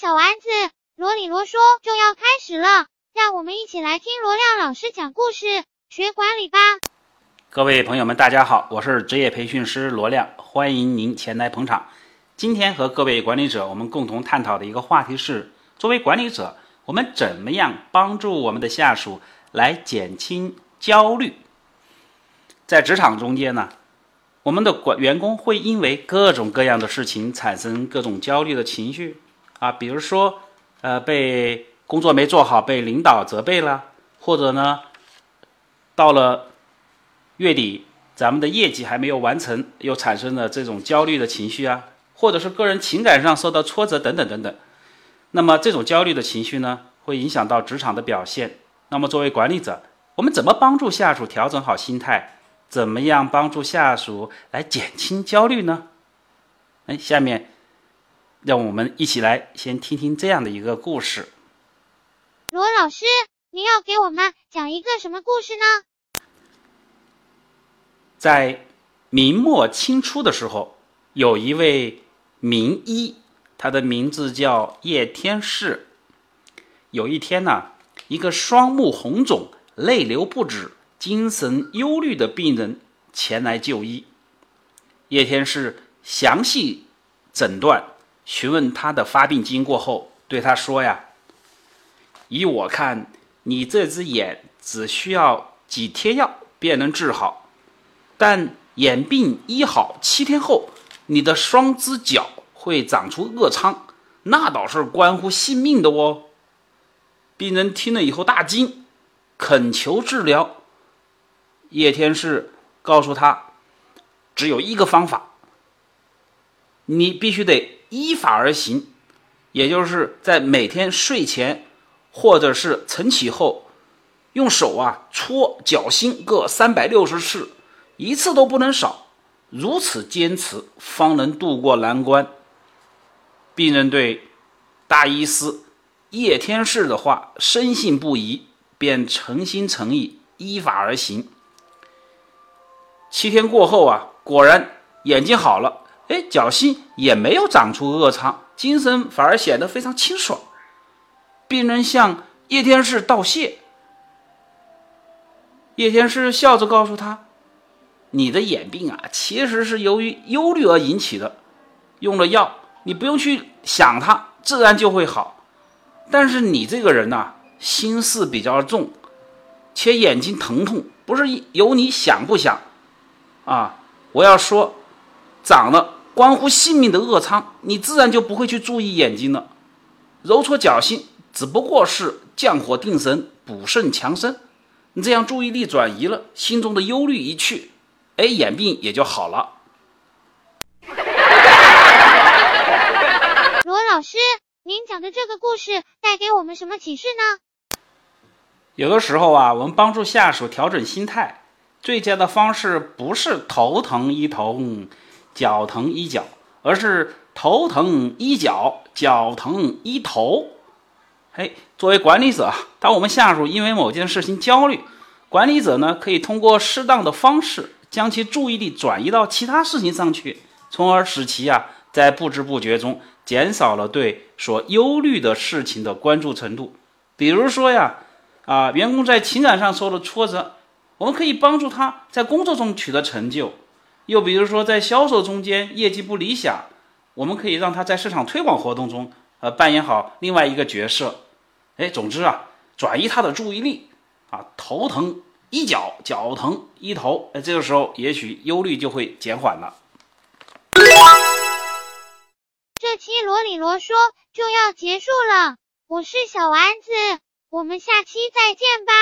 小丸子，罗里罗说就要开始了，让我们一起来听罗亮老师讲故事，学管理吧。各位朋友们，大家好，我是职业培训师罗亮，欢迎您前来捧场。今天和各位管理者，我们共同探讨的一个话题是：作为管理者，我们怎么样帮助我们的下属来减轻焦虑？在职场中间呢？我们的管员工会因为各种各样的事情产生各种焦虑的情绪啊，比如说，呃，被工作没做好被领导责备了，或者呢，到了月底咱们的业绩还没有完成，又产生了这种焦虑的情绪啊，或者是个人情感上受到挫折等等等等。那么这种焦虑的情绪呢，会影响到职场的表现。那么作为管理者，我们怎么帮助下属调整好心态？怎么样帮助下属来减轻焦虑呢？哎，下面让我们一起来先听听这样的一个故事。罗老师，您要给我们讲一个什么故事呢？在明末清初的时候，有一位名医，他的名字叫叶天士。有一天呢，一个双目红肿、泪流不止。精神忧虑的病人前来就医，叶天士详细诊断、询问他的发病经过后，对他说：“呀，以我看，你这只眼只需要几贴药便能治好，但眼病医好七天后，你的双只脚会长出恶疮，那倒是关乎性命的哦。”病人听了以后大惊，恳求治疗。叶天士告诉他，只有一个方法，你必须得依法而行，也就是在每天睡前或者是晨起后，用手啊搓脚心各三百六十次，一次都不能少。如此坚持，方能渡过难关。病人对大医师叶天士的话深信不疑，便诚心诚意依法而行。七天过后啊，果然眼睛好了，哎，脚心也没有长出恶疮，精神反而显得非常清爽。病人向叶天士道谢，叶天士笑着告诉他：“你的眼病啊，其实是由于忧虑而引起的，用了药，你不用去想它，自然就会好。但是你这个人呐，心事比较重，且眼睛疼痛不是由你想不想。”啊，我要说，长了关乎性命的恶疮，你自然就不会去注意眼睛了。揉搓脚心只不过是降火定神、补肾强身，你这样注意力转移了，心中的忧虑一去，哎，眼病也就好了。罗老师，您讲的这个故事带给我们什么启示呢？有的时候啊，我们帮助下属调整心态。最佳的方式不是头疼医头，脚疼医脚，而是头疼医脚，脚疼医头。嘿，作为管理者，当我们下属因为某件事情焦虑，管理者呢可以通过适当的方式将其注意力转移到其他事情上去，从而使其啊在不知不觉中减少了对所忧虑的事情的关注程度。比如说呀，啊，员工在情感上受了挫折。我们可以帮助他在工作中取得成就，又比如说在销售中间业绩不理想，我们可以让他在市场推广活动中，呃，扮演好另外一个角色。哎，总之啊，转移他的注意力啊，头疼医脚，脚疼医头，哎，这个时候也许忧虑就会减缓了。这期罗里罗说就要结束了，我是小丸子，我们下期再见吧。